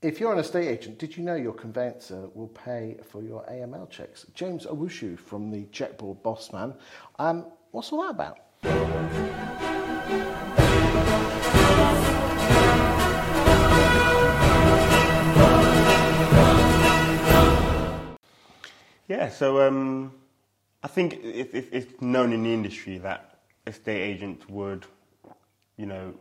If you're an estate agent, did you know your conveyancer will pay for your AML checks? James Owusu from the Checkboard Boss Man. Um, what's all that about? Yeah, so um, I think it, it, it's known in the industry that estate agents would, you know,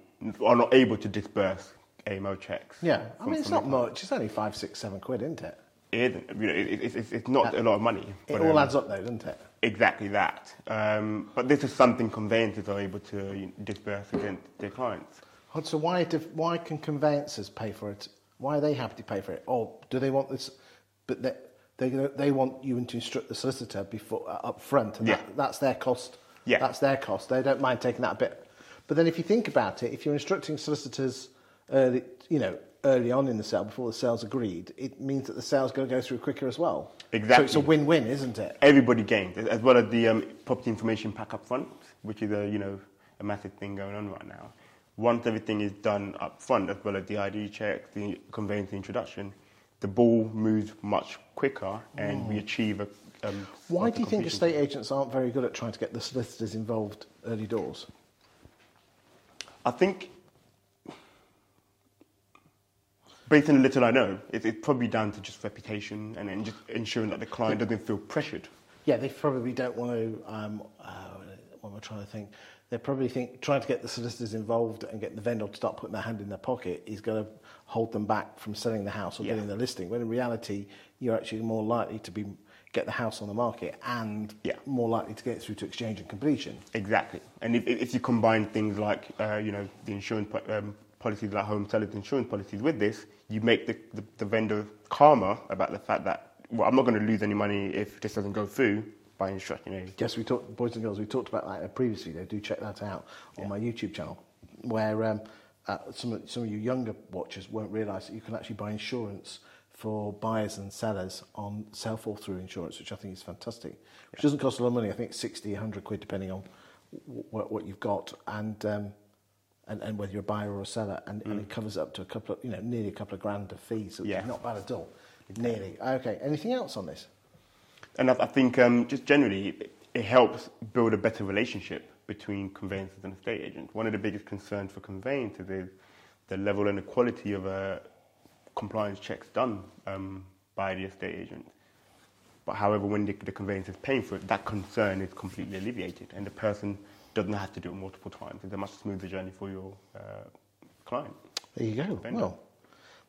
are not able to disburse AML checks. Yeah, I from- mean, it's not much. It's only five, six, seven quid, isn't it? It. You know, it, it, it's, it's not a lot of money. It but, all um, adds up, though, doesn't it? Exactly that. Um, but this is something conveyancers are able to disburse against their clients. So why do, why can conveyancers pay for it? Why are they happy to pay for it? Or do they want this? But they they, they want you to instruct the solicitor before uh, up front, and Yeah. that, that's their cost. Yeah. that's their cost. They don't mind taking that a bit. But then if you think about it, if you're instructing solicitors early, you know, early on in the sale before the sale's agreed, it means that the sale's going to go through quicker as well. Exactly. So it's a win-win, isn't it? Everybody gains, as well as the um, property information pack up front, which is a you know a massive thing going on right now. Once everything is done up front, as well as the ID check, the conveyance the introduction, the ball moves much quicker, and we achieve a. Um, Why do you think estate agents aren't very good at trying to get the solicitors involved early doors? I think, based on the little I know, it, it's probably down to just reputation and then just ensuring that the client doesn't feel pressured. Yeah, they probably don't want to. Um, uh, what am I trying to think? They're probably think trying to get the solicitors involved and get the vendor to start putting their hand in their pocket is going to hold them back from selling the house or Yeah. getting the listing. When in reality, you're actually more likely to be get the house on the market and Yeah. more likely to get it through to exchange and completion. Exactly. And if, if you combine things like, uh, you know, the insurance um, policies like home sellers insurance policies with this, you make the, the, the vendor calmer about the fact that, well, I'm not going to lose any money if this doesn't go through by instructing a Yes, we talked, boys and girls, we talked about that previously, video. Do check that out on my YouTube channel, where um, uh, some, of, some of you younger watchers won't realise that you can actually buy insurance for buyers and sellers on sell fall through insurance, which I think is fantastic. Which doesn't cost a lot of money. I think it's 60, 100 quid, depending on what, what you've got and, um, and and whether you're a buyer or a seller, and, and it covers up to a couple of, you know, nearly a couple of grand of fees, Yeah. not bad at all. Nearly. Okay. Anything else on this? And I, I think um, just generally, it, it helps build a better relationship between conveyancers and estate agents. One of the biggest concerns for conveyancers is the level and the quality of uh, compliance checks done um, by the estate agent. But however, when the, the conveyancer is paying for it, that concern is completely alleviated, and the person doesn't have to do it multiple times. It's a much smoother journey for your uh, client. There you go. Vendor. Well,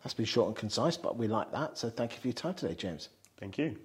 that's been short and concise, but we like that. So thank you for your time today, James. Thank you.